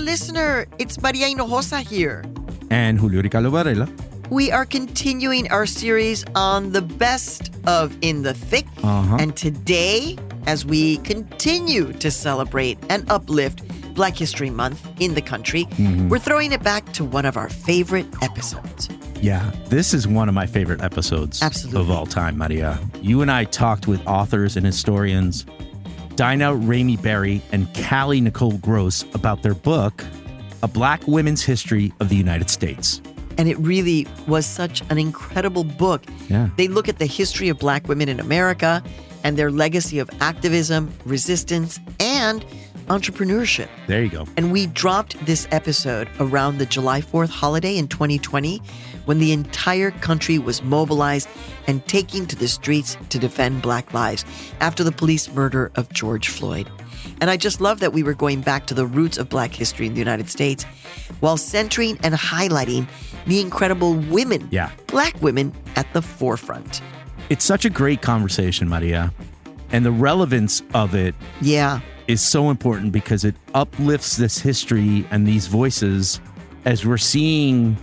listener. It's Maria Hinojosa here. And Julio Ricardo Varela. We are continuing our series on the best of In the Thick. Uh-huh. And today, as we continue to celebrate and uplift Black History Month in the country, we're throwing it back to one of our favorite episodes. Yeah, this is one of my favorite episodes Absolutely. of all time, Maria. You and I talked with authors and historians, Daina Ramey Berry and Kali Nicole Gross, about their book, A Black Women's History of the United States. And it really was such an incredible book. Yeah. They look at the history of black women in America and their legacy of activism, resistance, and entrepreneurship. There you go. And we dropped this episode around the July 4th holiday in 2020 when the entire country was mobilized and taking to the streets to defend Black lives after the police murder of George Floyd. And I just love that we were going back to the roots of Black history in the United States while centering and highlighting the incredible women, Yeah. Black women, at the forefront. It's such a great conversation, Maria. And the relevance of it Yeah. is so important because it uplifts this history and these voices as we're seeing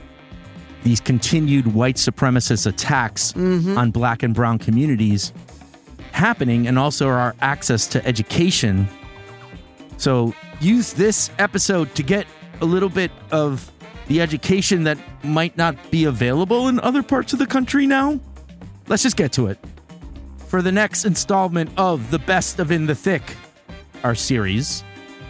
these continued white supremacist attacks mm-hmm. on black and brown communities happening and also our access to education. So use this episode to get a little bit of the education that might not be available in other parts of the country now. Let's just get to it. For the next installment of The Best of In the Thick, our series,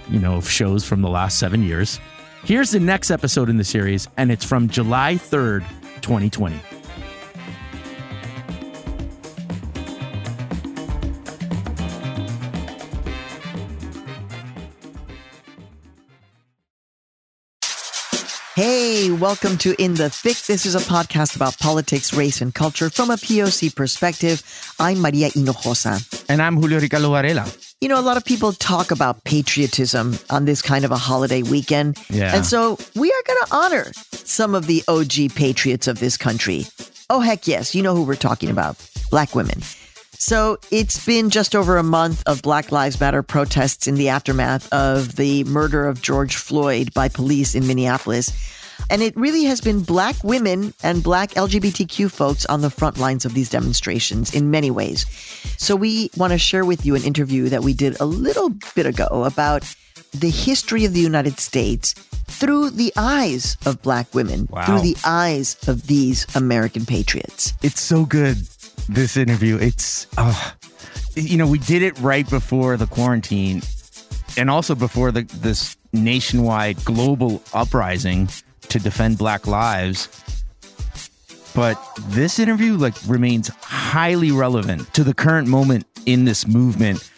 you know, of shows from the last seven years. Here's the next episode in the series, and it's from July 3rd, 2020. Hey, welcome to In the Thick. This is a podcast about politics, race, and culture from a POC perspective. I'm Maria Hinojosa. And I'm Julio Ricardo Varela. You know, a lot of people talk about patriotism on this kind of a holiday weekend. Yeah. And so we are going to honor some of the OG patriots of this country. Oh, heck yes. You know who we're talking about Black women. So it's been just over a month of Black Lives Matter protests in the aftermath of the murder of George Floyd by police in Minneapolis. And it really has been Black women and Black LGBTQ folks on the front lines of these demonstrations in many ways. So we want to share with you an interview that we did a little bit ago about the history of the United States through the eyes of Black women, Wow. through the eyes of these American patriots. It's so good, this interview. It's, uh, you know, we did it right before the quarantine and also before the, this nationwide global uprising to defend Black lives. But this interview like remains highly relevant to the current moment in this movement.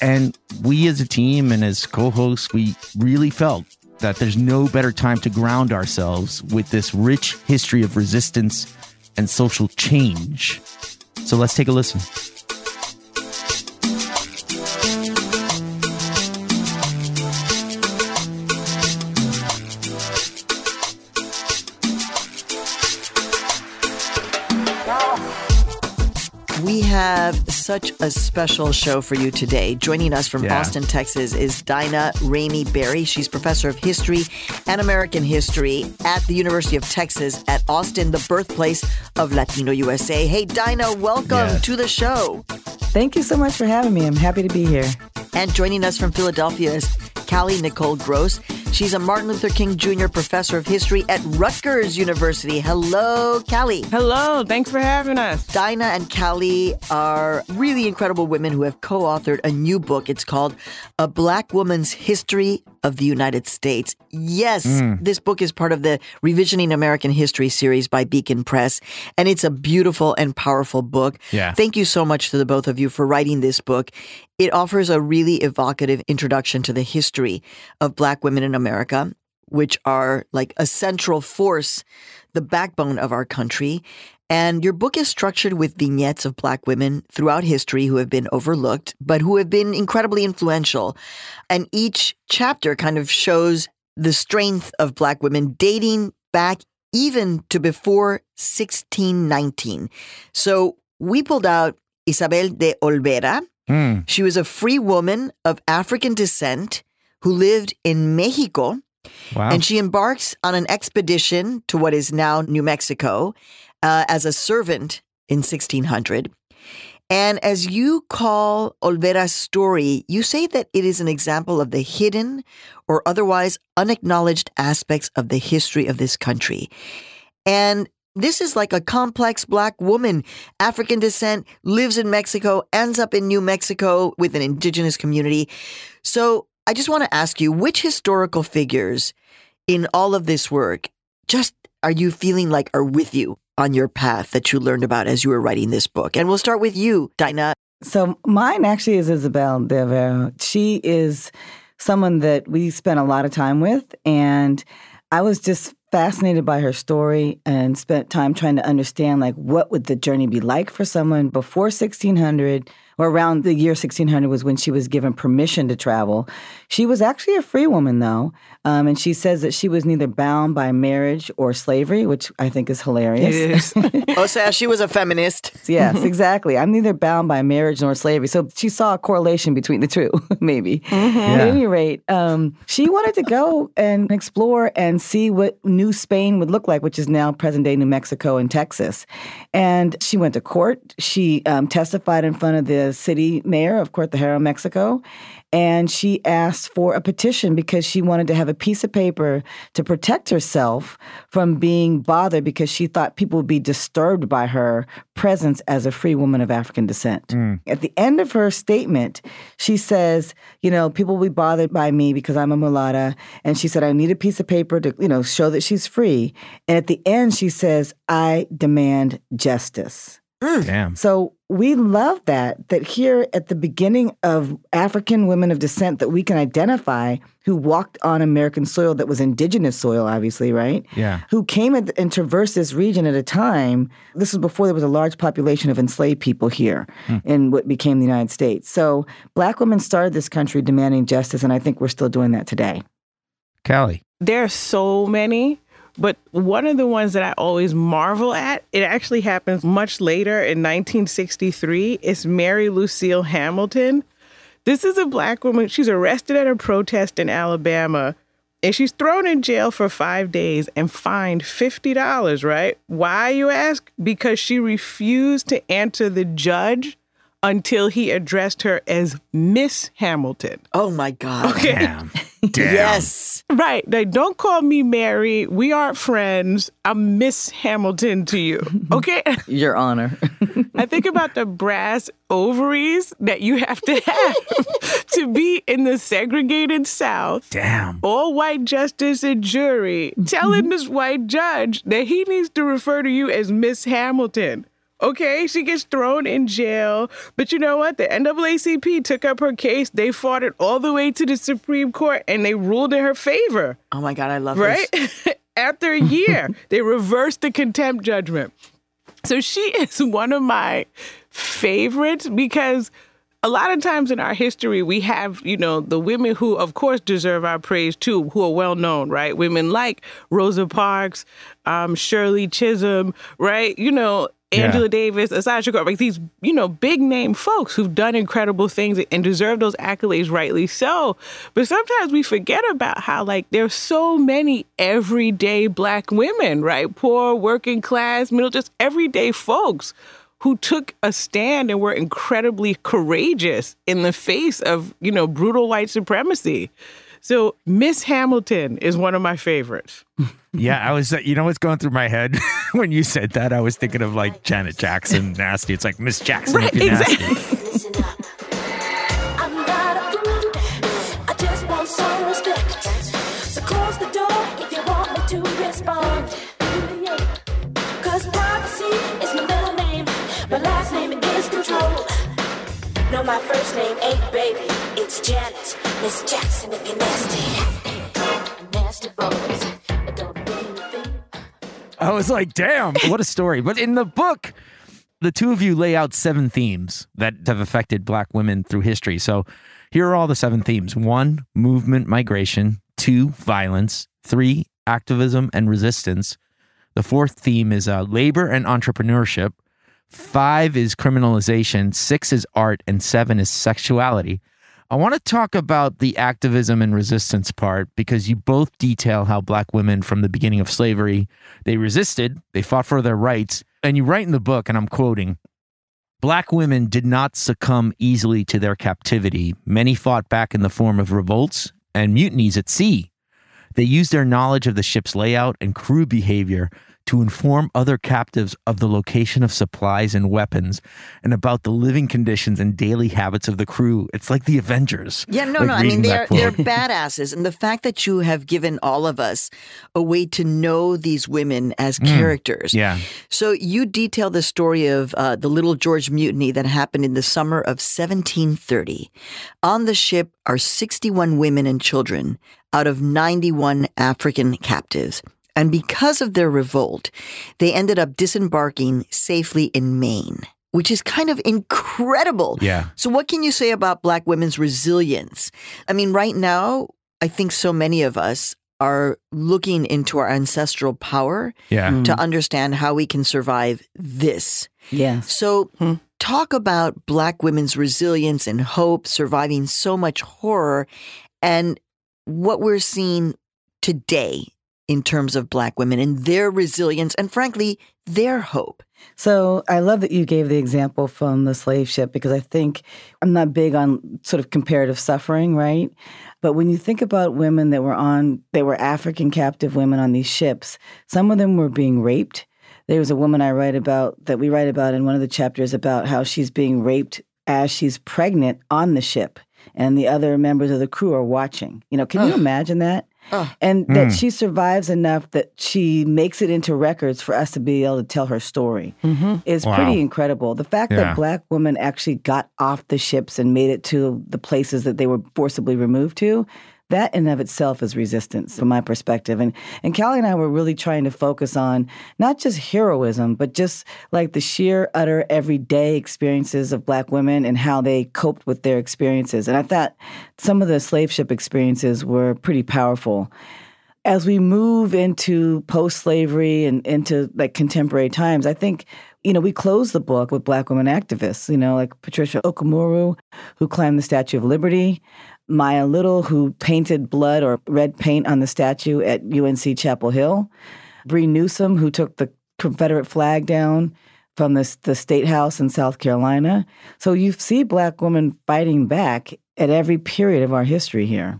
And we as a team and as co-hosts, we really felt that there's no better time to ground ourselves with this rich history of resistance and social change. So let's take a listen. Have such a special show for you today. Joining us from Yeah. Austin, Texas is Daina Ramey Berry. She's professor of history and American history at the University of Texas at Austin, the birthplace of Latino USA. Hey, Daina, welcome Yes. to the show. Thank you so much for having me. I'm happy to be here. And joining us from Philadelphia is Kali Nicole Gross. She's a Martin Luther King Jr. professor of history at Rutgers University. Hello, Kali. Hello, thanks for having us. Daina and Kali are really incredible women who have co authored a new book. It's called A Black Woman's History of the United States. Yes, hmm. this book is part of the Revisioning American History series by Beacon Press, and it's a beautiful and powerful book. Yeah. Thank you so much to the both of you for writing this book. It offers a really evocative introduction to the history of Black women in America, which are like a central force, the backbone of our country. And your book is structured with vignettes of Black women throughout history who have been overlooked, but who have been incredibly influential. And each chapter kind of shows the strength of Black women dating back even to before 1619. So we pulled out Isabel de Olvera. Hmm. She was a free woman of African descent who lived in Mexico. Wow. And she embarks on an expedition to what is now New Mexico uh, as a servant in 1600. And as you call Olvera's story, you say that it is an example of the hidden or otherwise unacknowledged aspects of the history of this country. And this is like a complex black woman, African descent, lives in Mexico, ends up in New Mexico with an indigenous community. So I just want to ask you which historical figures in all of this work just are you feeling like are with you on your path that you learned about as you were writing this book? And we'll start with you, Daina. So mine actually is Isabel de Olvera. She is someone that we spent a lot of time with, and I was just fascinated by her story and spent time trying to understand like what would the journey be like for someone before 1600 or around the year 1600 was when she was given permission to travel. She was actually a free woman, though. Um, and she says that she was neither bound by marriage or slavery, which I think is hilarious. It is. oh, so she was a feminist. yes, exactly. I'm neither bound by marriage nor slavery. So she saw a correlation between the two, maybe. Mm-hmm. Yeah. At any rate, um, she wanted to go and explore and see what New Spain would look like, which is now present day New Mexico and Texas. And she went to court. She um, testified in front of the city mayor of Cortejera, Mexico, and she asked for a petition because she wanted to have a piece of paper to protect herself from being bothered because she thought people would be disturbed by her presence as a free woman of African descent. Mm. At the end of her statement, she says, you know, people will be bothered by me because I'm a mulatta. And she said, I need a piece of paper to, you know, show that she's free. And at the end, she says, I demand justice. Mm. Damn. So we love that, that here at the beginning of African women of descent that we can identify who walked on American soil that was indigenous soil, obviously, right? Yeah. Who came and traversed this region at a time. This was before there was a large population of enslaved people here mm. in what became the United States. So black women started this country demanding justice, and I think we're still doing that today. Kali. There are so many but one of the ones that I always marvel at, it actually happens much later in 1963, is Mary Lucille Hamilton. This is a black woman. She's arrested at a protest in Alabama and she's thrown in jail for five days and fined $50, right? Why, you ask? Because she refused to answer the judge until he addressed her as Miss Hamilton. Oh my God. Okay. Damn. Damn. Yes. Right. Like, don't call me Mary. We aren't friends. I'm Miss Hamilton to you. Okay. Your honor. I think about the brass ovaries that you have to have to be in the segregated South. Damn. All white justice and jury mm-hmm. telling this white judge that he needs to refer to you as Miss Hamilton. Okay, she gets thrown in jail. But you know what? The NAACP took up her case. They fought it all the way to the Supreme Court and they ruled in her favor. Oh my God, I love right? this. Right? After a year, they reversed the contempt judgment. So she is one of my favorites because a lot of times in our history, we have, you know, the women who, of course, deserve our praise too, who are well known, right? Women like Rosa Parks, um, Shirley Chisholm, right? You know, Angela yeah. Davis, Assata Shakur, like these, you know, big name folks who've done incredible things and deserve those accolades, rightly so. But sometimes we forget about how, like, there's so many everyday black women, right? Poor, working class, middle, just everyday folks who took a stand and were incredibly courageous in the face of, you know, brutal white supremacy. So Miss Hamilton is one of my favorites. yeah, I was. You know what's going through my head when you said that? I was thinking of like Janet Jackson, nasty. It's like Miss Jackson, right, exactly. No, my first name ain't baby, it's Janet. Miss Jackson if you're nasty. Nasty boys. I was like, damn, what a story. But in the book, the two of you lay out seven themes that have affected black women through history. So here are all the seven themes one, movement, migration, two, violence, three, activism and resistance. The fourth theme is uh, labor and entrepreneurship. Five is criminalization, six is art, and seven is sexuality. I want to talk about the activism and resistance part because you both detail how black women from the beginning of slavery, they resisted, they fought for their rights, and you write in the book and I'm quoting, Black women did not succumb easily to their captivity. Many fought back in the form of revolts and mutinies at sea. They used their knowledge of the ship's layout and crew behavior to inform other captives of the location of supplies and weapons and about the living conditions and daily habits of the crew. It's like the Avengers. Yeah, no, like no. I mean, they're they're badasses, and the fact that you have given all of us a way to know these women as characters. Mm. Yeah. So you detail the story of uh, the Little George mutiny that happened in the summer of 1730. On the ship are 61 women and children out of 91 African captives. And because of their revolt, they ended up disembarking safely in Maine, which is kind of incredible. Yeah. So, what can you say about Black women's resilience? I mean, right now, I think so many of us are looking into our ancestral power Yeah. to mm-hmm. understand how we can survive this. Yes. So, hmm. talk about Black women's resilience and hope, surviving so much horror, and what we're seeing today in terms of Black women and their resilience and, frankly, their hope. So I love that you gave the example from the slave ship because I think I'm not big on sort of comparative suffering, right? But when you think about women that were on, they were African captive women on these ships, some of them were being raped. There was a woman I write about that we write about in one of the chapters about how she's being raped as she's pregnant on the ship and the other members of the crew are watching. You know, can you imagine that? And that hmm. she survives enough that she makes it into records for us to be able to tell her story mm-hmm. is Wow. pretty incredible. The fact Yeah. that black women actually got off the ships and made it to the places that they were forcibly removed to, that in of itself is resistance from my perspective. And and Kali and I were really trying to focus on not just heroism, but just like the sheer utter everyday experiences of black women and how they coped with their experiences. And I thought some of the slave ship experiences were pretty powerful as we move into post slavery and into like contemporary times, I think, you know, we close the book with black women activists, you know, like Patricia Okoumou, who climbed the Statue of Liberty, Maya Little, who painted blood or red paint on the statue at UNC Chapel Hill, Bree Newsom, who took the Confederate flag down from the, the State House in South Carolina. So you see black women fighting back at every period of our history here.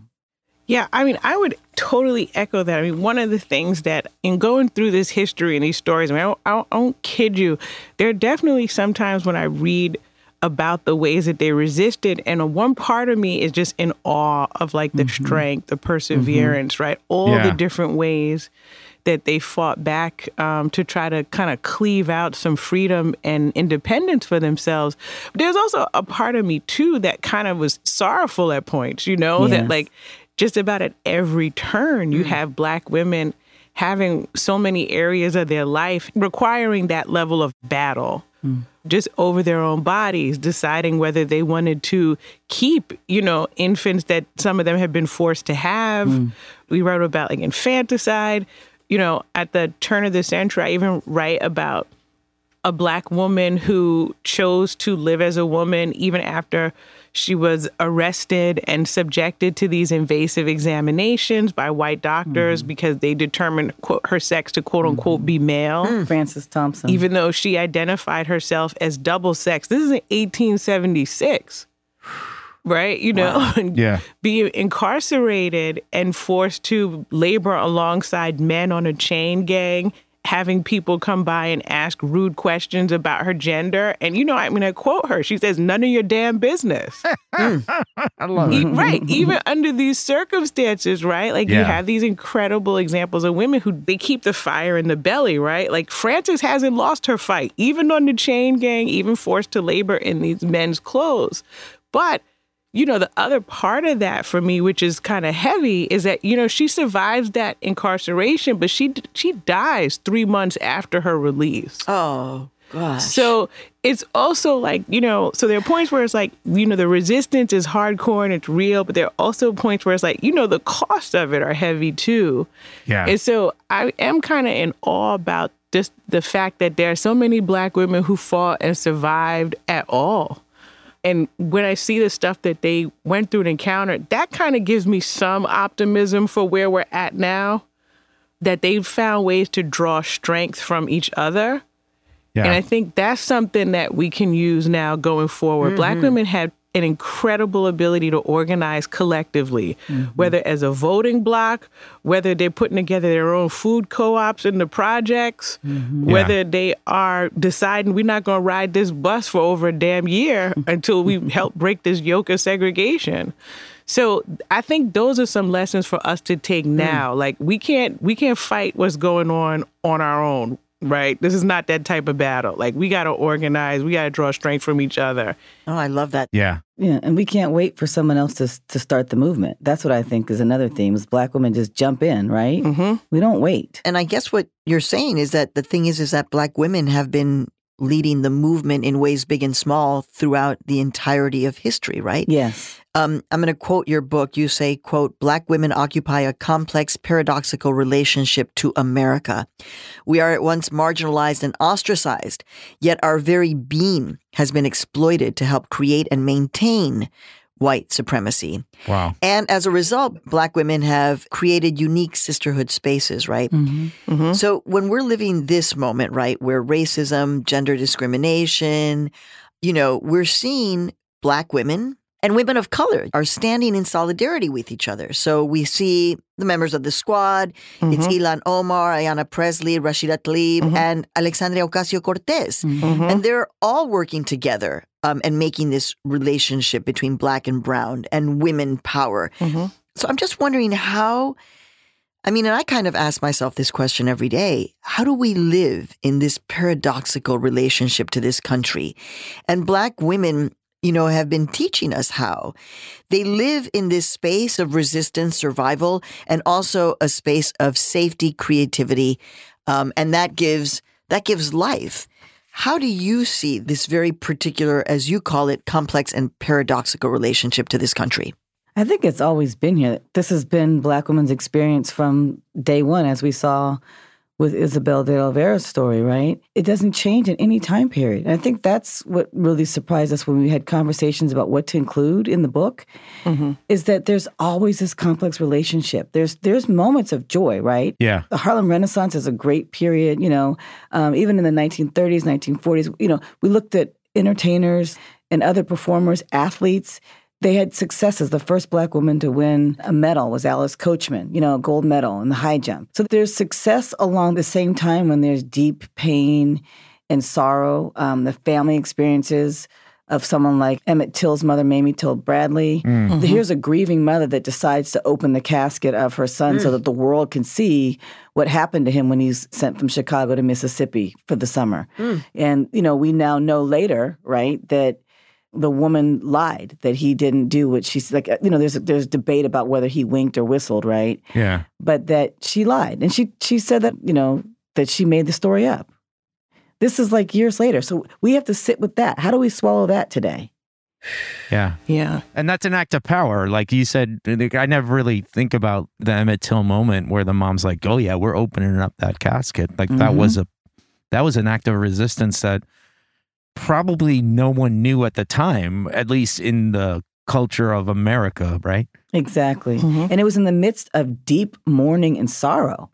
Yeah, I mean, I would totally echo that. I mean, one of the things that in going through this history and these stories, I mean, I don't, I don't, kid you, there are definitely sometimes when I read about the ways that they resisted, and one part of me is just in awe of like the mm-hmm. strength, the mm-hmm. perseverance, right? All Yeah. the different ways that they fought back um, to try to kind of cleave out some freedom and independence for themselves. But there's also a part of me too that kind of was sorrowful at points, you know, that like just about at every turn you mm. have black women having so many areas of their life requiring that level of battle Mm. just over their own bodies deciding whether they wanted to keep you know infants that some of them had been forced to have. Mm. We wrote about like infanticide. You know at the turn of the century i even write about a black woman who chose to live as a woman even after she was arrested and subjected to these invasive examinations by white doctors mm-hmm. because they determined quote, her sex to quote unquote mm-hmm. be male mm. Frances Thompson. even though she identified herself as double sex. This is in 1876, right? You know, and Yeah. be incarcerated and forced to labor alongside men on a chain gang. Having people come by and ask rude questions about her gender. And, you know, I'm going to quote her. She says, None of your damn business. Mm. I love it. right. Even under these circumstances, right? Like you have these incredible examples of women who they keep the fire in the belly, right? Like Frances hasn't lost her fight, even on the chain gang, even forced to labor in these men's clothes. But you know, the other part of that for me, which is kind of heavy, is that you know she survives that incarceration, but she she dies three months after her release. Oh, gosh. So it's also like, you know, so there are points where it's like, you know, the resistance is hardcore and it's real, but there are also points where it's like, you know, the costs of it are heavy too. Yeah. And so I am kind of in awe about just the fact that there are so many black women who fought and survived at all. And when I see the stuff that they went through and encountered, that kind of gives me some optimism for where we're at now. That they've found ways to draw strength from each other. Yeah. And I think that's something that we can use now going forward. Black mm-hmm. women had an incredible ability to organize collectively, mm-hmm. whether as a voting bloc, whether they're putting together their own food co ops in the projects, mm-hmm. whether they are deciding we're not going to ride this bus for over a damn year until we help break this yoke of segregation. So I think those are some lessons for us to take mm. now. Like we can't we can't fight what's going on on our own, right? This is not that type of battle. Like we got to organize, we got to draw strength from each other. Oh, I love that. yeah. Yeah, and we can't wait for someone else to to start the movement. That's what I think is another theme: is black women just jump in, right? Mm-hmm. We don't wait. And I guess what you're saying is that the thing is, is that black women have been leading the movement in ways big and small throughout the entirety of history, right? Yes. Um, I'm going to quote your book. You say, quote, Black women occupy a complex, paradoxical relationship to America. We are at once marginalized and ostracized, yet our very being has been exploited to help create and maintain white supremacy. Wow. And as a result, Black women have created unique sisterhood spaces, right? Mm-hmm. So when we're living this moment, right, where racism, gender discrimination, you know, we're seeing Black women and women of color are standing in solidarity with each other. So we see the members of the squad. It's mm-hmm. Ilhan Omar, Ayanna Pressley, Rashida Tlaib, mm-hmm. and Alexandria Ocasio Cortez. Mm-hmm. And they're all working together um, and making this relationship between black and brown and women power. So I'm just wondering how. I mean, and I kind of ask myself this question every day. How do we live in this paradoxical relationship to this country? And black women, you know, have been teaching us how. They live in this space of resistance, survival, and also a space of safety, creativity. Um, and that gives, that gives life. How do you see this very particular, as you call it, complex and paradoxical relationship to this country? I think it's always been here. This has been Black women's experience from day one, as we saw with Isabel de Olvera's story, right? It doesn't change in any time period. And I think that's what really surprised us when we had conversations about what to include in the book, is that there's always this complex relationship. There's there's moments of joy, right? Yeah. The Harlem Renaissance is a great period, you know, um, even in the 1930s, 1940s, you know, we looked at entertainers and other performers, athletes. They had successes. The first black woman to win a medal was Alice Coachman, you know, a gold medal in the high jump. So there's success along the same time when there's deep pain and sorrow, um, the family experiences of someone like Emmett Till's mother, Mamie Till Bradley. Mm. Mm-hmm. Here's a grieving mother that decides to open the casket of her son so mm. that the world can see what happened to him when he's sent from Chicago to Mississippi for the summer. Mm. And, you know, we now know later, right, that the woman lied, that he didn't do what she's like, uh, you know, there's there's debate about whether he winked or whistled, right? Yeah. but that she lied and she she said that you know that she made the story up this is like years later so we have to sit with that how do we swallow that today Yeah. Yeah. And that's an act of power. Like you said, like, I never really think about the Emmett Till moment where the mom's like, "Oh yeah, we're opening up that casket." Like that mm-hmm. was a that was an act of resistance that probably no one knew at the time, at least in the culture of America, right? exactly mm-hmm. and it was in the midst of deep mourning and sorrow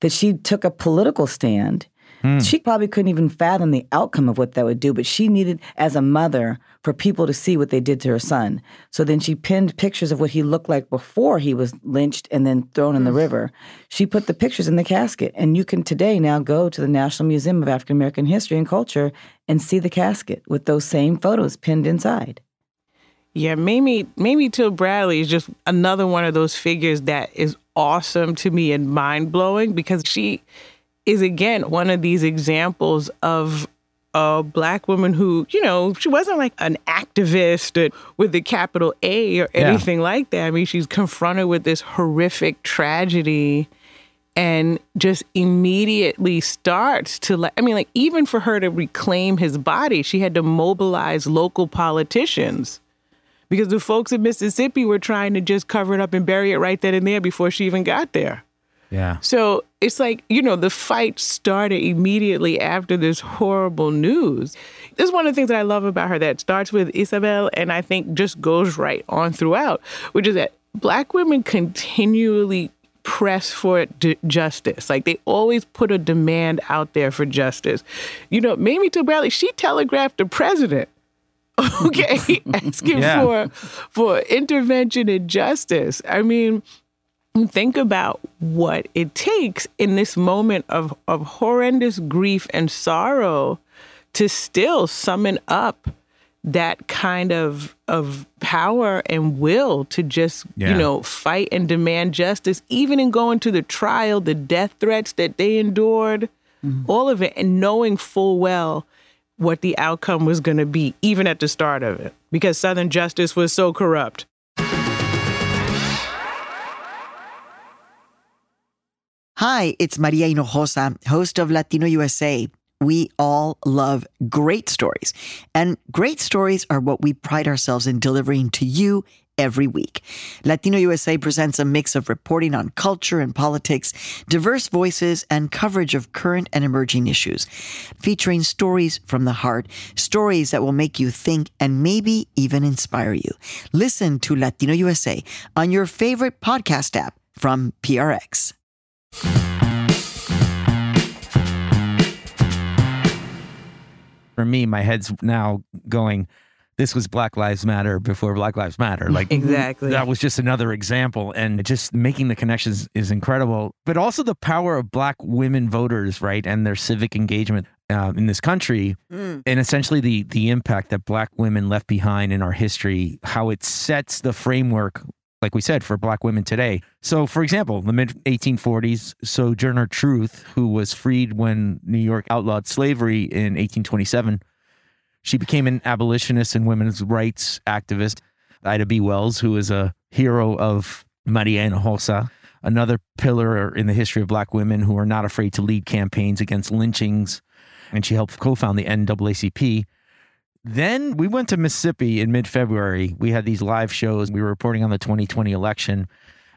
that she took a political stand Hmm. she probably couldn't even fathom the outcome of what that would do but she needed as a mother for people to see what they did to her son. So then she pinned pictures of what he looked like before he was lynched and then thrown in the hmm. river. She put the pictures in the casket and you can today now go to the national museum of african american history and culture and see the casket with those same photos pinned inside. Yeah, Mamie Mamie Till Bradley is just another one of those figures that is awesome to me and mind blowing because she is again one of these examples of a black woman who, you know, she wasn't like an activist with the capital A or Yeah. anything like that. I mean, she's confronted with this horrific tragedy and just immediately starts to like I mean like even for her to reclaim his body, she had to mobilize local politicians because the folks in Mississippi were trying to just cover it up and bury it right then and there before she even got there. Yeah. So it's like, you know, the fight started immediately after this horrible news. This is one of the things that I love about her that starts with Isabel and I think just goes right on throughout, which is that black women continually press for d- justice. Like they always put a demand out there for justice. You know, Mamie Till Bradley, she telegraphed the president okay, asking Yeah. for for intervention and justice. I mean, think about what it takes in this moment of of horrendous grief and sorrow to still summon up that kind of of power and will to just Yeah. you know fight and demand justice even in going to the trial the death threats that they endured mm-hmm. all of it and knowing full well what the outcome was going to be even at the start of it because southern justice was so corrupt Hi, it's Maria Hinojosa, host of Latino USA. We all love great stories, and great stories are what we pride ourselves in delivering to you every week. Latino USA presents a mix of reporting on culture and politics, diverse voices, and coverage of current and emerging issues, featuring stories from the heart, stories that will make you think and maybe even inspire you. Listen to Latino USA on your favorite podcast app from PRX. For me, my head's now going, this was Black Lives Matter before Black Lives Matter. Like Exactly. that was just another example. And just making the connections is incredible. But also the power of black women voters, right? And their civic engagement uh, in this country. And essentially the the impact that black women left behind in our history, how it sets the framework like we said, for black women today. So, for example, the mid 1840s, Sojourner Truth, who was freed when New York outlawed slavery in 1827, she became an abolitionist and women's rights activist. Ida B. Wells, who is a hero of Maria Hinojosa, another pillar in the history of black women who are not afraid to lead campaigns against lynchings. And she helped co found the NAACP. Then we went to Mississippi in mid February. We had these live shows. We were reporting on the 2020 election.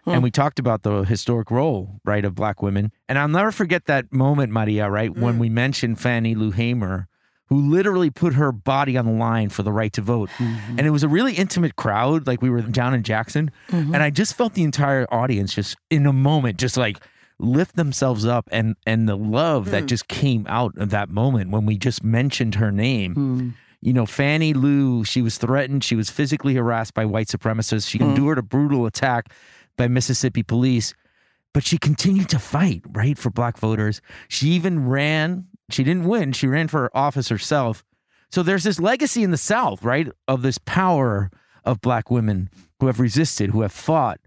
And hmm. we talked about the historic role, right, of black women. And I'll never forget that moment, Maria, right, hmm. when we mentioned Fannie Lou Hamer, who literally put her body on the line for the right to vote. Mm-hmm. And it was a really intimate crowd. Like we were down in Jackson. Mm-hmm. And I just felt the entire audience just in a moment, just like lift themselves up and and the love that hmm. just came out of that moment when we just mentioned her name you know, Fannie Lou, she was threatened. She was physically harassed by white supremacists. She mm-hmm. endured a brutal attack by Mississippi police, but she continued to fight, right, for black voters. She even ran, she didn't win, she ran for office herself. So there's this legacy in the South, right, of this power of black women who have resisted, who have fought.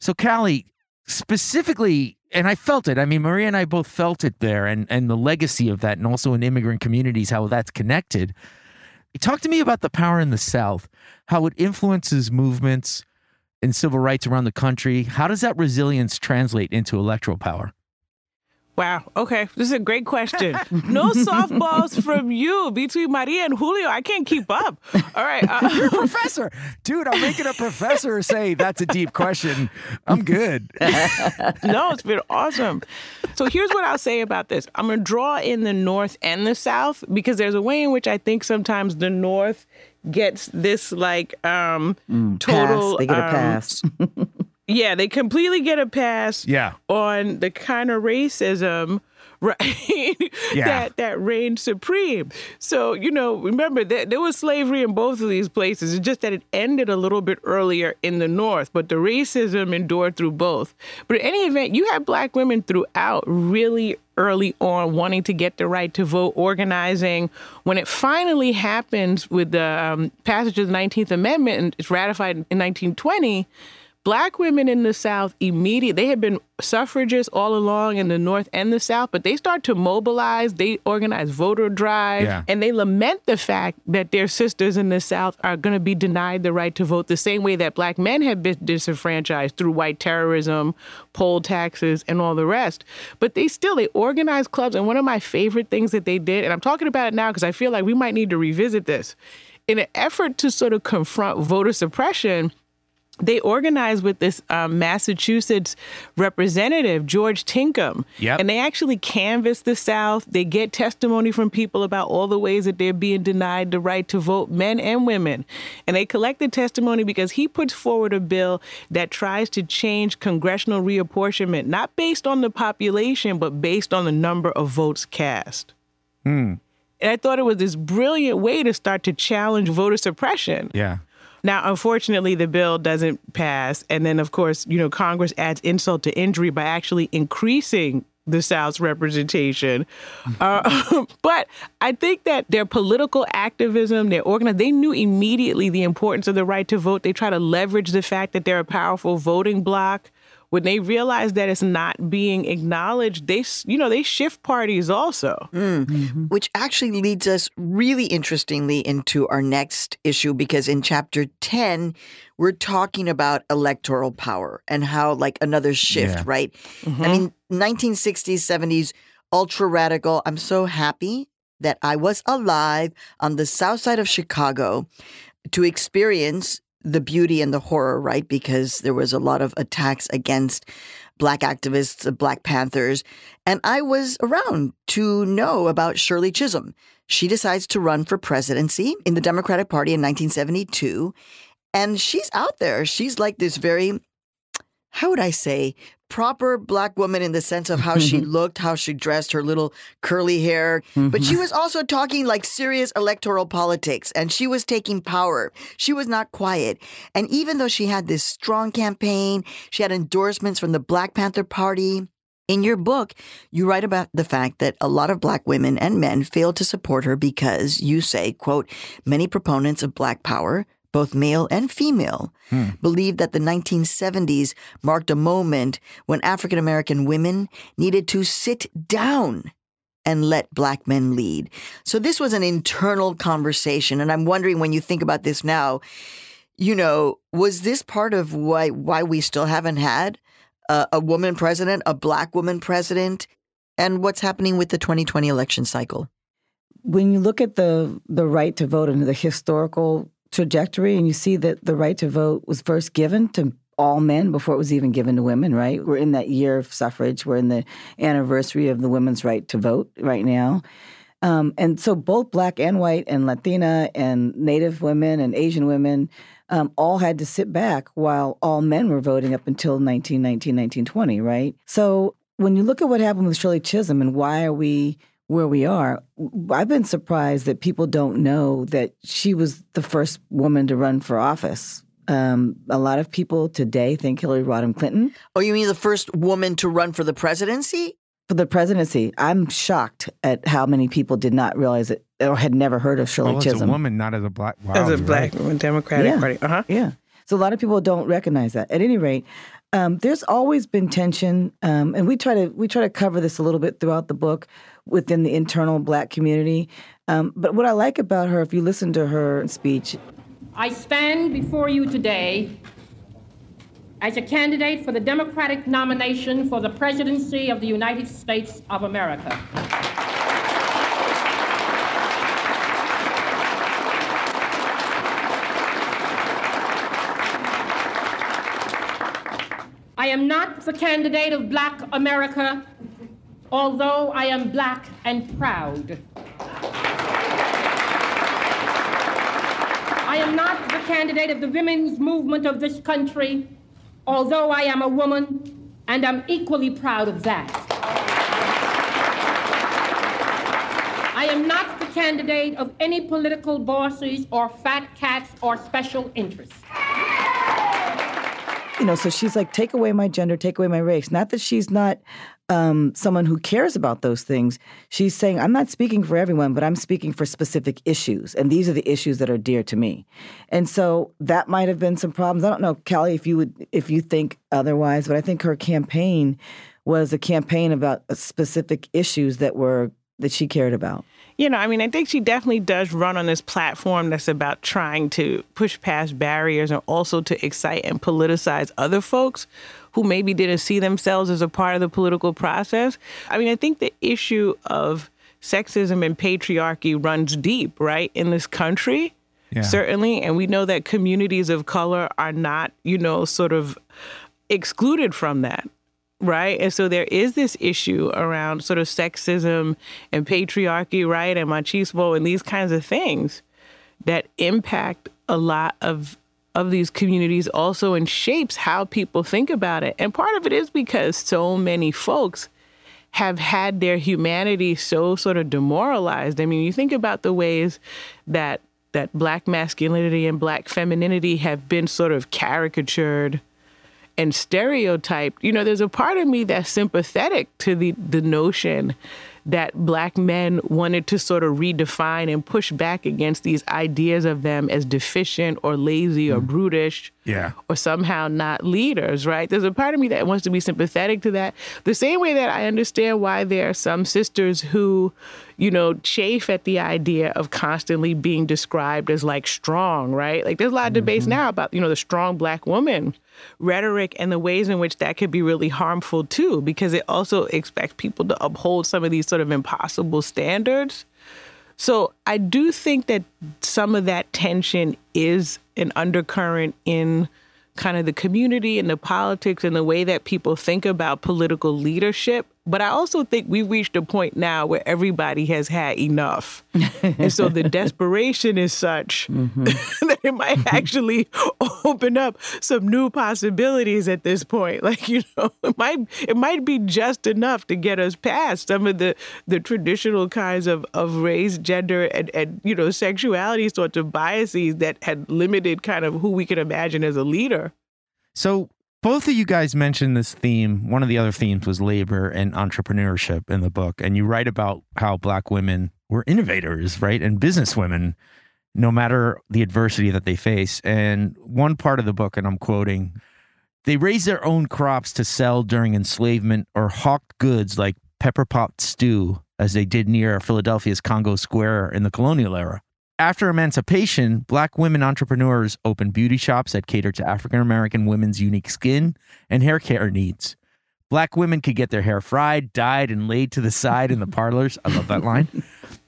So, Kali, specifically, and I felt it. I mean, Maria and I both felt it there, and and the legacy of that, and also in immigrant communities, how that's connected. Talk to me about the power in the South, how it influences movements in civil rights around the country. How does that resilience translate into electoral power? Wow. Okay. This is a great question. No softballs from you between Maria and Julio. I can't keep up. All right. Uh, professor, dude, I'm making a professor say that's a deep question. I'm good. no, it's been awesome. So here's what I'll say about this. I'm going to draw in the North and the South because there's a way in which I think sometimes the North gets this like um total pass. They get a um, pass. Yeah, they completely get a pass Yeah. on the kind of racism right Yeah. that that reigned supreme. So, you know, remember that there was slavery in both of these places. It's just that it ended a little bit earlier in the north, but the racism endured through both. But in any event, you had black women throughout really early on wanting to get the right to vote, organizing. When it finally happens with the um, passage of the 19th Amendment and it's ratified in 1920, black women in the South immediately, they had been suffragists all along in the North and the South, but they start to mobilize. They organize voter drives Yeah. and they lament the fact that their sisters in the South are going to be denied the right to vote the same way that black men have been disenfranchised through white terrorism, poll taxes, and all the rest. But they still, they organize clubs. And one of my favorite things that they did, and I'm talking about it now because I feel like we might need to revisit this, in an effort to sort of confront voter suppression, they organized with this um, Massachusetts representative, George Tinkham. Yep. And they actually canvass the South. They get testimony from people about all the ways that they're being denied the right to vote, men and women. And they collected testimony because he puts forward a bill that tries to change congressional reapportionment, not based on the population, but based on the number of votes cast. And I thought it was this brilliant way to start to challenge voter suppression. Yeah. Now, unfortunately, the bill doesn't pass. And then, of course, you know, Congress adds insult to injury by actually increasing the South's representation. Uh, but I think that their political activism, their organized, they knew immediately the importance of the right to vote. They try to leverage the fact that they're a powerful voting bloc. When they realize that it's not being acknowledged, they, you know, they shift parties also. Mm. Mm-hmm. which actually leads us really interestingly into our next issue because in chapter 10 we're talking about electoral power and how like another shift Yeah. right? I mm-hmm. mean 1960s 70s ultra radical i'm so happy that i was alive on the south side of chicago to experience the beauty and the horror right because there was a lot of attacks against black activists, Black Panthers, and I was around to know about Shirley Chisholm. She decides to run for presidency in the Democratic Party in 1972, and she's out there. She's like this very, how would I say, proper black woman in the sense of how she looked, how she dressed, her little curly hair. But she mm-hmm. was also talking like serious electoral politics and she was taking power. She was not quiet. And even though she had this strong campaign, she had endorsements from the Black Panther Party. In your book, you write about the fact that a lot of black women and men failed to support her because you say, quote, many proponents of black power, both male and female, hmm. believed that the 1970s marked a moment when African American women needed to sit down and let black men lead. So this was an internal conversation. And I'm wondering when you think about this now, you know, was this part of why why we still haven't had a, a woman president, a black woman president, and what's happening with the 2020 election cycle? when you look at the the right to vote and the historical trajectory, and you see that the right to vote was first given to all men before it was even given to women, right? We're in that year of suffrage. We're in the anniversary of the women's right to vote right now. Um, and so both black and white and Latina and Native women and Asian women um, all had to sit back while all men were voting up until 1919, 1920, right? So when you look at what happened with Shirley Chisholm and why are we where we are, I've been surprised that people don't know that she was the first woman to run for office. Um, a lot of people today think Hillary Rodham Clinton Oh, you mean the first woman to run for the presidency? for the presidency. I'm shocked at how many people did not realize it or had never heard of Shirley Well, as a Chisholm. woman, not as a black. Wow, As a black right. Democratic Yeah. Party. Uh huh. Yeah. So a lot of people don't recognize that. At any rate, um, there's always been tension, um, and we try to we try to cover this a little bit throughout the book within the internal Black community. Um, but what I like about her, if you listen to her speech, I stand before you today as a candidate for the Democratic nomination for the presidency of the United States of America. I am not the candidate of Black America, although I am black and proud. I am not the candidate of the women's movement of this country, although I am a woman and I'm equally proud of that. I am not the candidate of any political bosses or fat cats or special interests. you know, so she's like, take away my gender, take away my race. Not that she's not um, someone who cares about those things. She's saying, I'm not speaking for everyone, but I'm speaking for specific issues. And these are the issues that are dear to me. And so that might have been some problems. I don't know, Kali, if you would, if you think otherwise, but I think her campaign was a campaign about specific issues that were, that she cared about. You know, I mean, I think she definitely does run on this platform that's about trying to push past barriers and also to excite and politicize other folks who maybe didn't see themselves as a part of the political process. I mean, I think the issue of sexism and patriarchy runs deep, right, in this country. Yeah. certainly. And we know that communities of color are not, you know, sort of excluded from that. Right. And so there is this issue around sort of sexism and patriarchy, right? And machismo and these kinds of things that impact a lot of of these communities also and shapes how people think about it. And part of it is because so many folks have had their humanity so sort of demoralized. I mean, you think about the ways that that black masculinity and black femininity have been sort of caricatured and stereotyped. You know, there's a part of me that's sympathetic to the the notion that black men wanted to sort of redefine and push back against these ideas of them as deficient or lazy or mm. brutish Yeah. or somehow not leaders, right? There's a part of me that wants to be sympathetic to that. The same way that I understand why there are some sisters who, you know, chafe at the idea of constantly being described as like strong, right? Like there's a lot of debates mm-hmm. now about, you know, the strong black woman rhetoric and the ways in which that could be really harmful too, because it also expects people to uphold some of these sort of impossible standards. So I do think that some of that tension is an undercurrent in kind of the community and the politics and the way that people think about political leadership. But I also think we've reached a point now where everybody has had enough. and so the desperation is such mm-hmm. that it might actually open up some new possibilities at this point. Like, you know, it might it might be just enough to get us past some of the the traditional kinds of, of race, gender, and, and you know, sexuality sorts of biases that had limited kind of who we could imagine as a leader. So both of you guys mentioned this theme. One of the other themes was labor and entrepreneurship in the book. And you write about how black women were innovators, right? And businesswomen, no matter the adversity that they face. And one part of the book, and I'm quoting, they raised their own crops to sell during enslavement or hawked goods like pepper pot stew, as they did near Philadelphia's Congo Square in the colonial era. After emancipation, black women entrepreneurs opened beauty shops that catered to African American women's unique skin and hair care needs. Black women could get their hair fried, dyed, and laid to the side in the parlors. I love that line.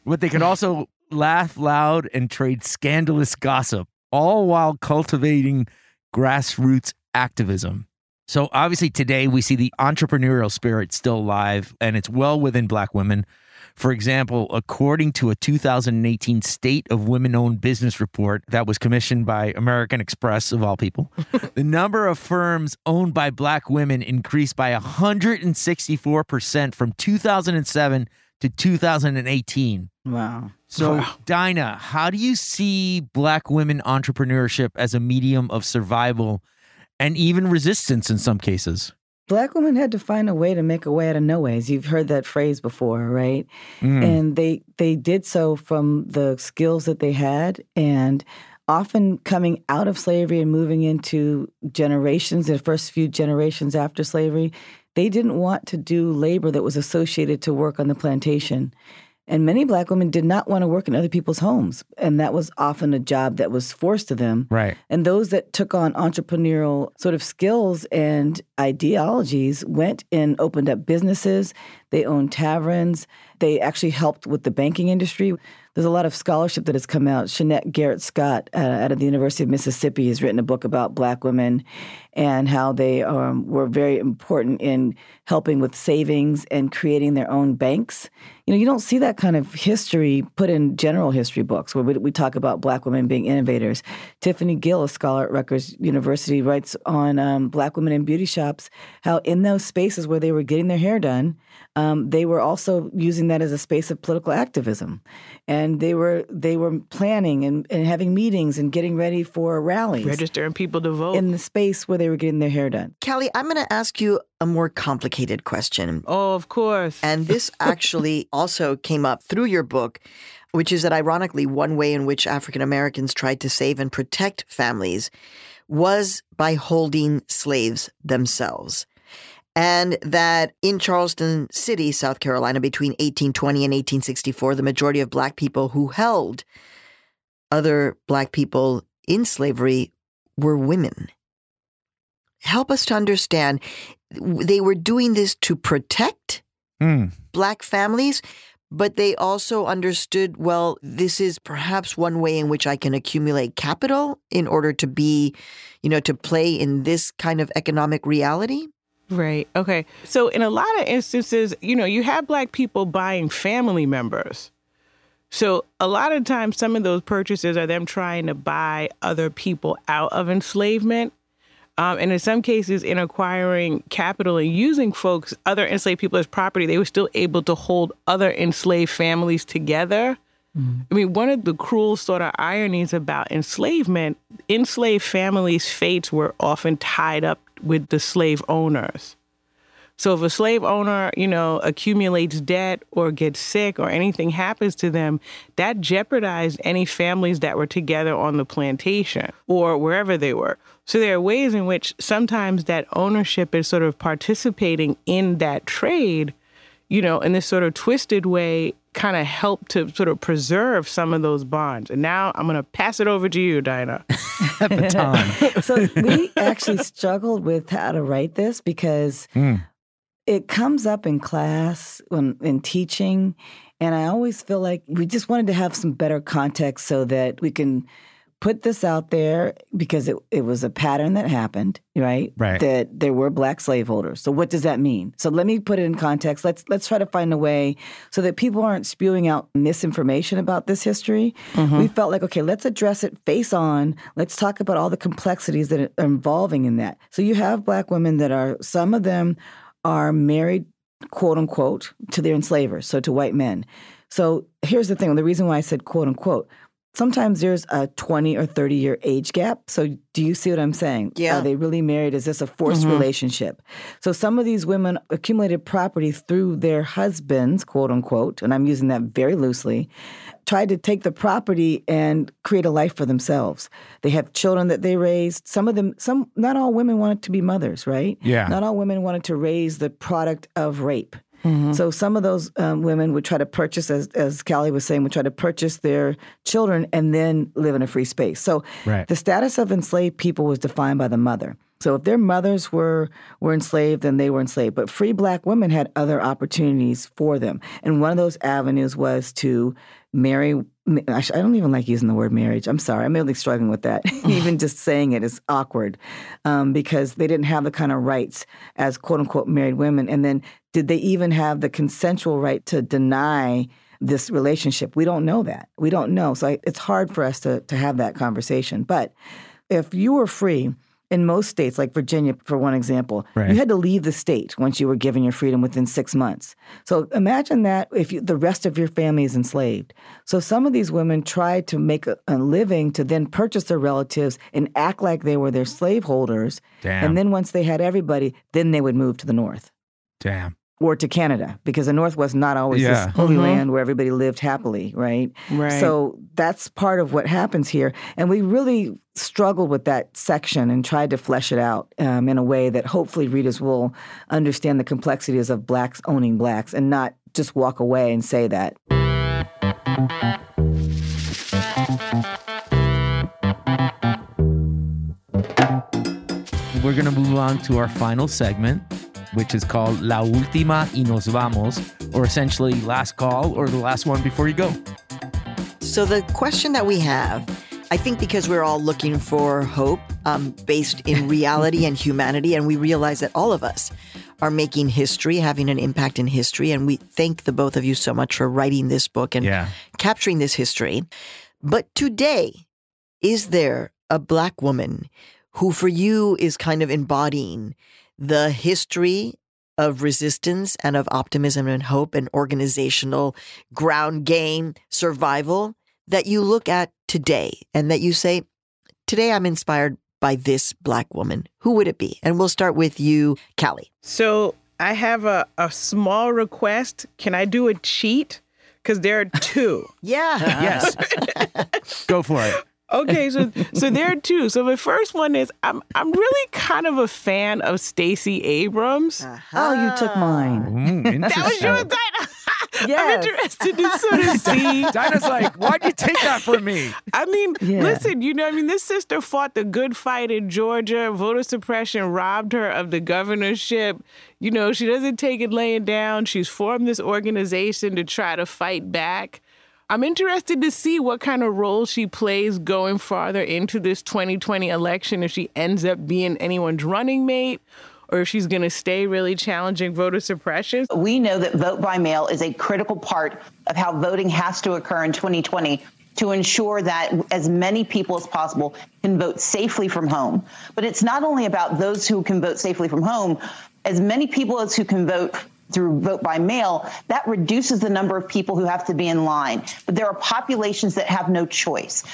But they could also laugh loud and trade scandalous gossip, all while cultivating grassroots activism. So obviously today we see the entrepreneurial spirit still alive and it's well within black women. For example, according to a 2018 State of Women Owned Business report that was commissioned by American Express, of all people, the number of firms owned by black women increased by 164% from 2007 to 2018. Wow. So, Daina, how do you see black women entrepreneurship as a medium of survival and even resistance in some cases? Black women had to find a way to make a way out of no ways. You've heard that phrase before, right? Mm. And they they did so from the skills that they had and often coming out of slavery and moving into generations, the first few generations after slavery, they didn't want to do labor that was associated to work on the plantation. And many black women did not want to work in other people's homes. And that was often a job that was forced to them. Right. And those that took on entrepreneurial sort of skills and ideologies went and opened up businesses. They owned taverns. They actually helped with the banking industry. There's a lot of scholarship that has come out. Shennette Garrett Scott uh, out of the University of Mississippi has written a book about black women and how they um, were very important in helping with savings and creating their own banks. You know, you don't see that kind of history put in general history books where we, we talk about black women being innovators. Tiffany Gill, a scholar at Rutgers University, writes on um, black women in beauty shops how in those spaces where they were getting their hair done, um, they were also using that as a space of political activism, and they were they were planning and, and having meetings and getting ready for rallies Registering people to vote. in the space where they were getting their hair done. Kali, I'm going to ask you a more complicated question. oh, of course. And this actually also came up through your book, which is that ironically, one way in which African Americans tried to save and protect families was by holding slaves themselves. And that in Charleston City, South Carolina, between 1820 and 1864, the majority of black people who held other black people in slavery were women. Help us to understand they were doing this to protect Hmm. black families, but they also understood well, this is perhaps one way in which I can accumulate capital in order to be, you know, to play in this kind of economic reality. Right. Okay. So in a lot of instances, you know, you have black people buying family members. So a lot of times some of those purchases are them trying to buy other people out of enslavement. Um, and in some cases, in acquiring capital and using folks, other enslaved people as property, they were still able to hold other enslaved families together. I mean, one of the cruel sort of ironies about enslavement, enslaved families' fates were often tied up with the slave owners. So if a slave owner, you know, accumulates debt or gets sick or anything happens to them, that jeopardized any families that were together on the plantation or wherever they were. So there are ways in which sometimes that ownership is sort of participating in that trade, you know, in this sort of twisted way kind of help to sort of preserve some of those bonds. And now I'm going to pass it over to you, Daina. baton. so we actually struggled with how to write this because hmm. it comes up in class when in teaching and i always feel like we just wanted to have some better context so that we can put this out there because it, it was a pattern that happened right? Right. that there were black slaveholders. So what does that mean? So let me put it in context. Let's let's try to find a way so that people aren't spewing out misinformation about this history. Mm-hmm. We felt like okay let's address it face on. Let's talk about all the complexities that are involving in that. So you have black women that are some of them are married quote unquote to their enslavers so to white men. So here's the thing the reason why i said quote unquote sometimes there's a 20 or 30 year age gap. So do you see what I'm saying? Yeah. Are they really married? Is this a forced mm-hmm. relationship? So some of these women accumulated property through their husbands, quote unquote, and I'm using that very loosely, tried to take the property and create a life for themselves. They have children that they raised. Some of them, some, not all women wanted to be mothers, right? Yeah. Not all women wanted to raise the product of rape. So some of those um, women would try to purchase, as as Kali was saying, would try to purchase their children and then live in a free space. So Right. the status of enslaved people was defined by the mother. So if their mothers were were enslaved, then they were enslaved. But free black women had other opportunities for them, and one of those avenues was to marry. I don't even like using the word marriage. I'm sorry. I'm really struggling with that. even just saying it is awkward um, because they didn't have the kind of rights as quote unquote married women. And then did they even have the consensual right to deny this relationship? We don't know that. We don't know. So I, it's hard for us to, to have that conversation. But if you were free, in most states, like Virginia, for one example, Right. you had to leave the state once you were given your freedom within six months. So imagine that if you, the rest of your family is enslaved. So some of these women tried to make a, a living to then purchase their relatives and act like they were their slaveholders. Damn. And then once they had everybody, then they would move to the north Damn. Or to Canada because the North was not always Yeah. this holy land where everybody lived happily, right? Right. So that's part of what happens here. And we really struggled with that section and tried to flesh it out um, in a way that hopefully readers will understand the complexities of blacks owning blacks and not just walk away and say that. We're going to move on to our final segment, which is called La Última y Nos Vamos, or essentially last call or the last one before you go. So the question that we have, I think because we're all looking for hope um, based in reality and humanity, and we realize that all of us are making history, having an impact in history, and we thank the both of you so much for writing this book and Yeah. capturing this history. But today, is there a black woman who for you is kind of embodying the history of resistance and of optimism and hope and organizational ground game survival that you look at today and that you say, today I'm inspired by this black woman? Who would it be? And we'll start with you, Kali. So I have a, a small request. Can I do a cheat? Because there are two. Yeah. Yes. go for it. Okay, so so there are two. So the first one is I'm I'm really kind of a fan of Stacey Abrams. Oh, you took mine. Mm, That was your Daina. Yes. I'm interested to sort of see. Daina's like, why'd you take that from me? I mean, Yeah. listen, you know, I mean, this sister fought the good fight in Georgia. Voter suppression robbed her of the governorship. You know, she doesn't take it laying down. She's formed this organization to try to fight back. I'm interested to see what kind of role she plays going farther into this 2020 election if she ends up being anyone's running mate or if she's going to stay really challenging voter suppression. We know that vote by mail is a critical part of how voting has to occur in 2020 to ensure that as many people as possible can vote safely from home. But it's not only about those who can vote safely from home, as many people as who can vote through vote by mail, that reduces the number of people who have to be in line. But there are populations that have no choice.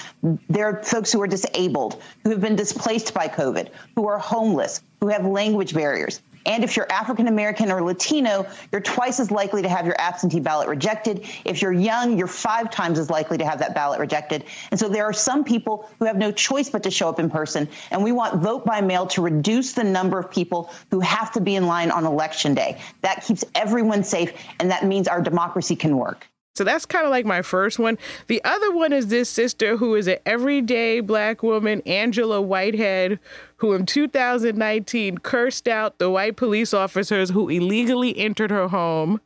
There are folks who are disabled, who have been displaced by COVID, who are homeless, who have language barriers. And if you're African American or Latino, you're twice as likely to have your absentee ballot rejected. If you're young, you're five times as likely to have that ballot rejected. And so there are some people who have no choice but to show up in person. And we want vote by mail to reduce the number of people who have to be in line on election day. That keeps everyone safe, and that means our democracy can work. So that's kind of like my first one. The other one is this sister who is an everyday black woman, Angela Whitehead, who in 2019 cursed out the white police officers who illegally entered her home.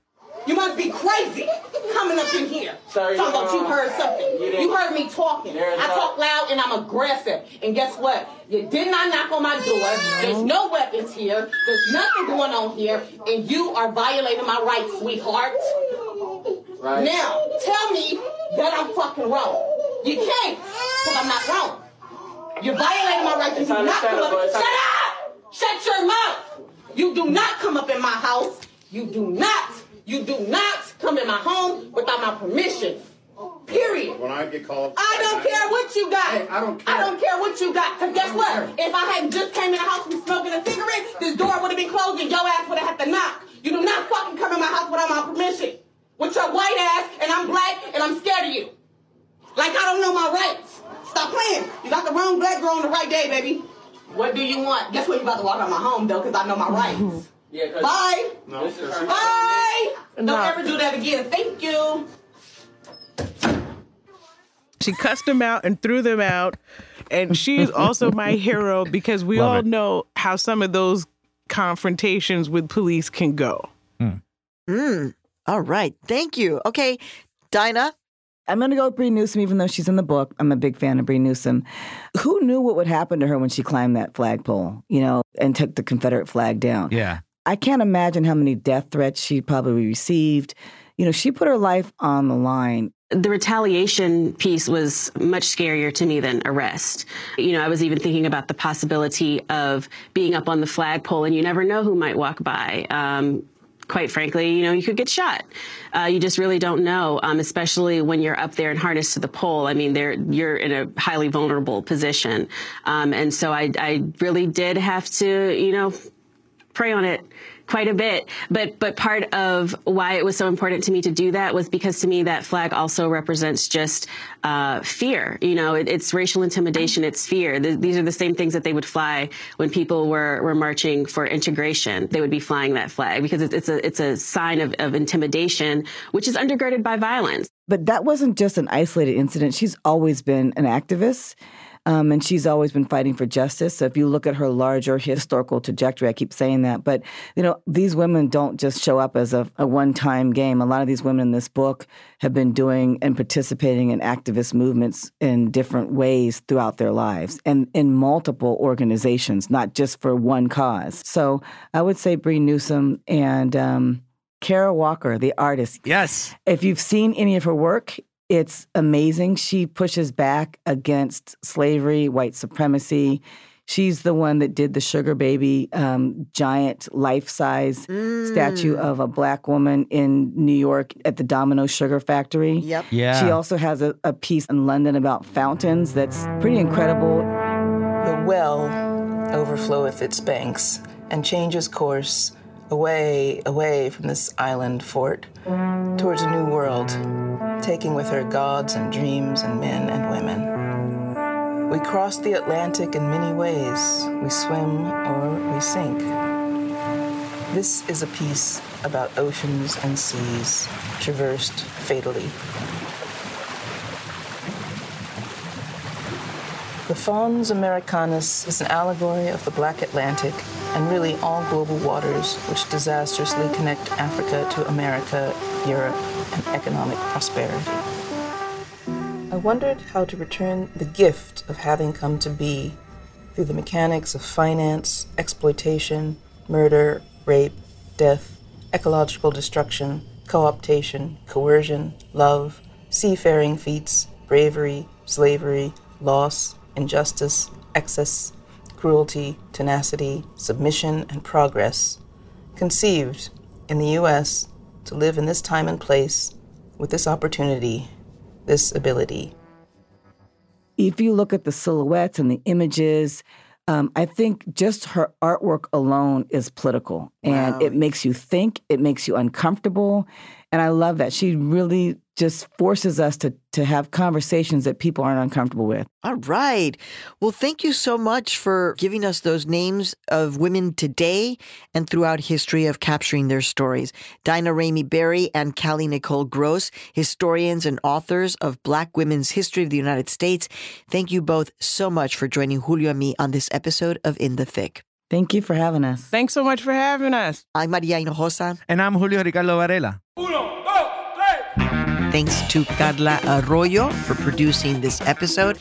You must be crazy coming up in here. Sorry, talking about you're you wrong. heard something. You You, heard me talking. I talk loud and I'm aggressive. And guess what? You did not knock on my door. There's no weapons here. There's nothing going on here. And you are violating my rights, sweetheart. Right. Now, tell me that I'm fucking wrong. You can't, because I'm not wrong. You're violating my rights. and you do not come up. understandable. It's Shut up! Shut your mouth! You do not come up in my house. You do not. You do not come in my home without my permission. Period. When I get called, I don't care what you got. Hey, I don't care. I don't care what you got. Cause guess what? care. If I hadn't just came in the house and smoking a cigarette, this door would have been closed and your ass would have had to knock. You do not fucking come in my house without my permission. With your white ass and I'm black and I'm scared of you. Like I don't know my rights. Stop playing. You got the wrong black girl on the right day, baby. What do you want? Guess what? You about to walk out my home though, cause I know my rights. Yeah, Bye. No. This is Bye. Don't No. ever do that again. Thank you. She cussed them out and threw them out. And she's also my hero because we Love all it. know how some of those confrontations with police can go. Mm, all right. Thank you. Okay. Daina, I'm going to go with Bree Newsom, even though she's in the book. I'm a big fan of Bree Newsom. Who knew what would happen to her when she climbed that flagpole, you know, and took the Confederate flag down? Yeah. I can't imagine how many death threats she probably received. You know, she put her life on the line. the retaliation piece was much scarier to me than arrest. You know, I was even thinking about the possibility of being up on the flagpole and you never know who might walk by. Um, quite frankly, you know, you could get shot. Uh, you just really don't know, um, especially when you're up there and harnessed to the pole. I mean, you're in a highly vulnerable position, um, and so I, I really did have to, you know, pray on it quite a bit. But but part of why it was so important to me to do that was because to me that flag also represents just uh, fear. You know, it, it's racial intimidation. It's fear. Th- these are the same things that they would fly when people were were marching for integration. They would be flying that flag because it's, it's a it's a sign of, of intimidation, which is undergirded by violence. But that wasn't just an isolated incident. She's always been an activist. Um, and she's always been fighting for justice. So if you look at her larger historical trajectory, I keep saying that, but you know these women don't just show up as a, a one-time game. A lot of these women in this book have been doing and participating in activist movements in different ways throughout their lives, and in multiple organizations, not just for one cause. So I would say Bree Newsom and um, Kara Walker, the artist. Yes. If you've seen any of her work, it's amazing. She pushes back against slavery, white supremacy. She's the one that did the Sugar Baby um, giant life size statue of a black woman in New York at the Domino Sugar Factory. Yep. Yeah. She also has a, a piece in London about fountains that's pretty incredible. The well overfloweth its banks and changes course away, away from this island fort towards a new world, taking with her gods and dreams and men and women. We cross the Atlantic in many ways. We swim or we sink. This is a piece about oceans and seas traversed fatally. The Fons Americanus is an allegory of the Black Atlantic and really all global waters which disastrously connect Africa to America, Europe, and economic prosperity. I wondered how to return the gift of having come to be through the mechanics of finance, exploitation, murder, rape, death, ecological destruction, co-optation, coercion, love, seafaring feats, bravery, slavery, loss, injustice, excess, cruelty, tenacity, submission, and progress, conceived in the U.S. to live in this time and place with this opportunity, this ability. If you look at the silhouettes and the images, um, I think just her artwork alone is political and it makes you think, it makes you uncomfortable. And I love that. She really just forces us to, to have conversations that people aren't uncomfortable with. All right. Well, thank you so much for giving us those names of women today and throughout history of capturing their stories. Daina Ramey Berry and Kali Nicole Gross, historians and authors of Black women's history of the United States. Thank you both so much for joining Julio and me on this episode of In the Thick. Thank you for having us. Thanks so much for having us. I'm Maria Hinojosa. And I'm Julio Ricardo Varela. Thanks to Carla Arroyo for producing this episode.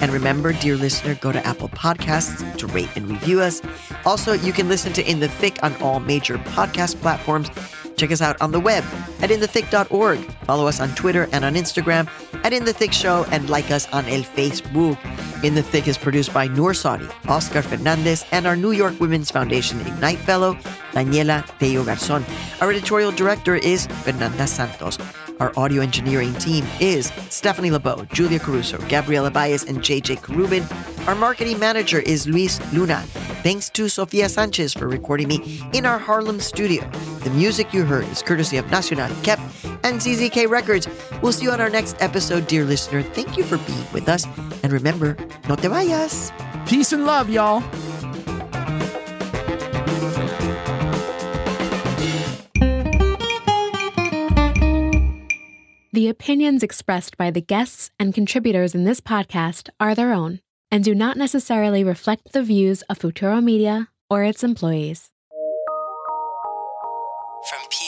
And remember, dear listener, go to Apple Podcasts to rate and review us. Also, you can listen to In the Thick on all major podcast platforms. Check us out on the web at inthethick.org. Follow us on Twitter and on Instagram at In the Thick Show and like us on El Facebook. In the Thick is produced by Noor Saudi, Oscar Fernandez, and our New York Women's Foundation Ignite Fellow, Daniela Teo Garzon. Our editorial director is Fernanda Santos. Our audio engineering team is Stephanie Lebow, Julia Caruso, Gabriela Baez, and JJ Carubin. Our marketing manager is Luis Luna. Thanks to Sofia Sanchez for recording me in our Harlem studio. The music you heard is courtesy of Nacional Kep and CZK Records. We'll see you on our next episode, dear listener. Thank you for being with us. And remember, no te vayas. Peace and love, y'all. The opinions expressed by the guests and contributors in this podcast are their own and do not necessarily reflect the views of Futuro Media or its employees. From PRX.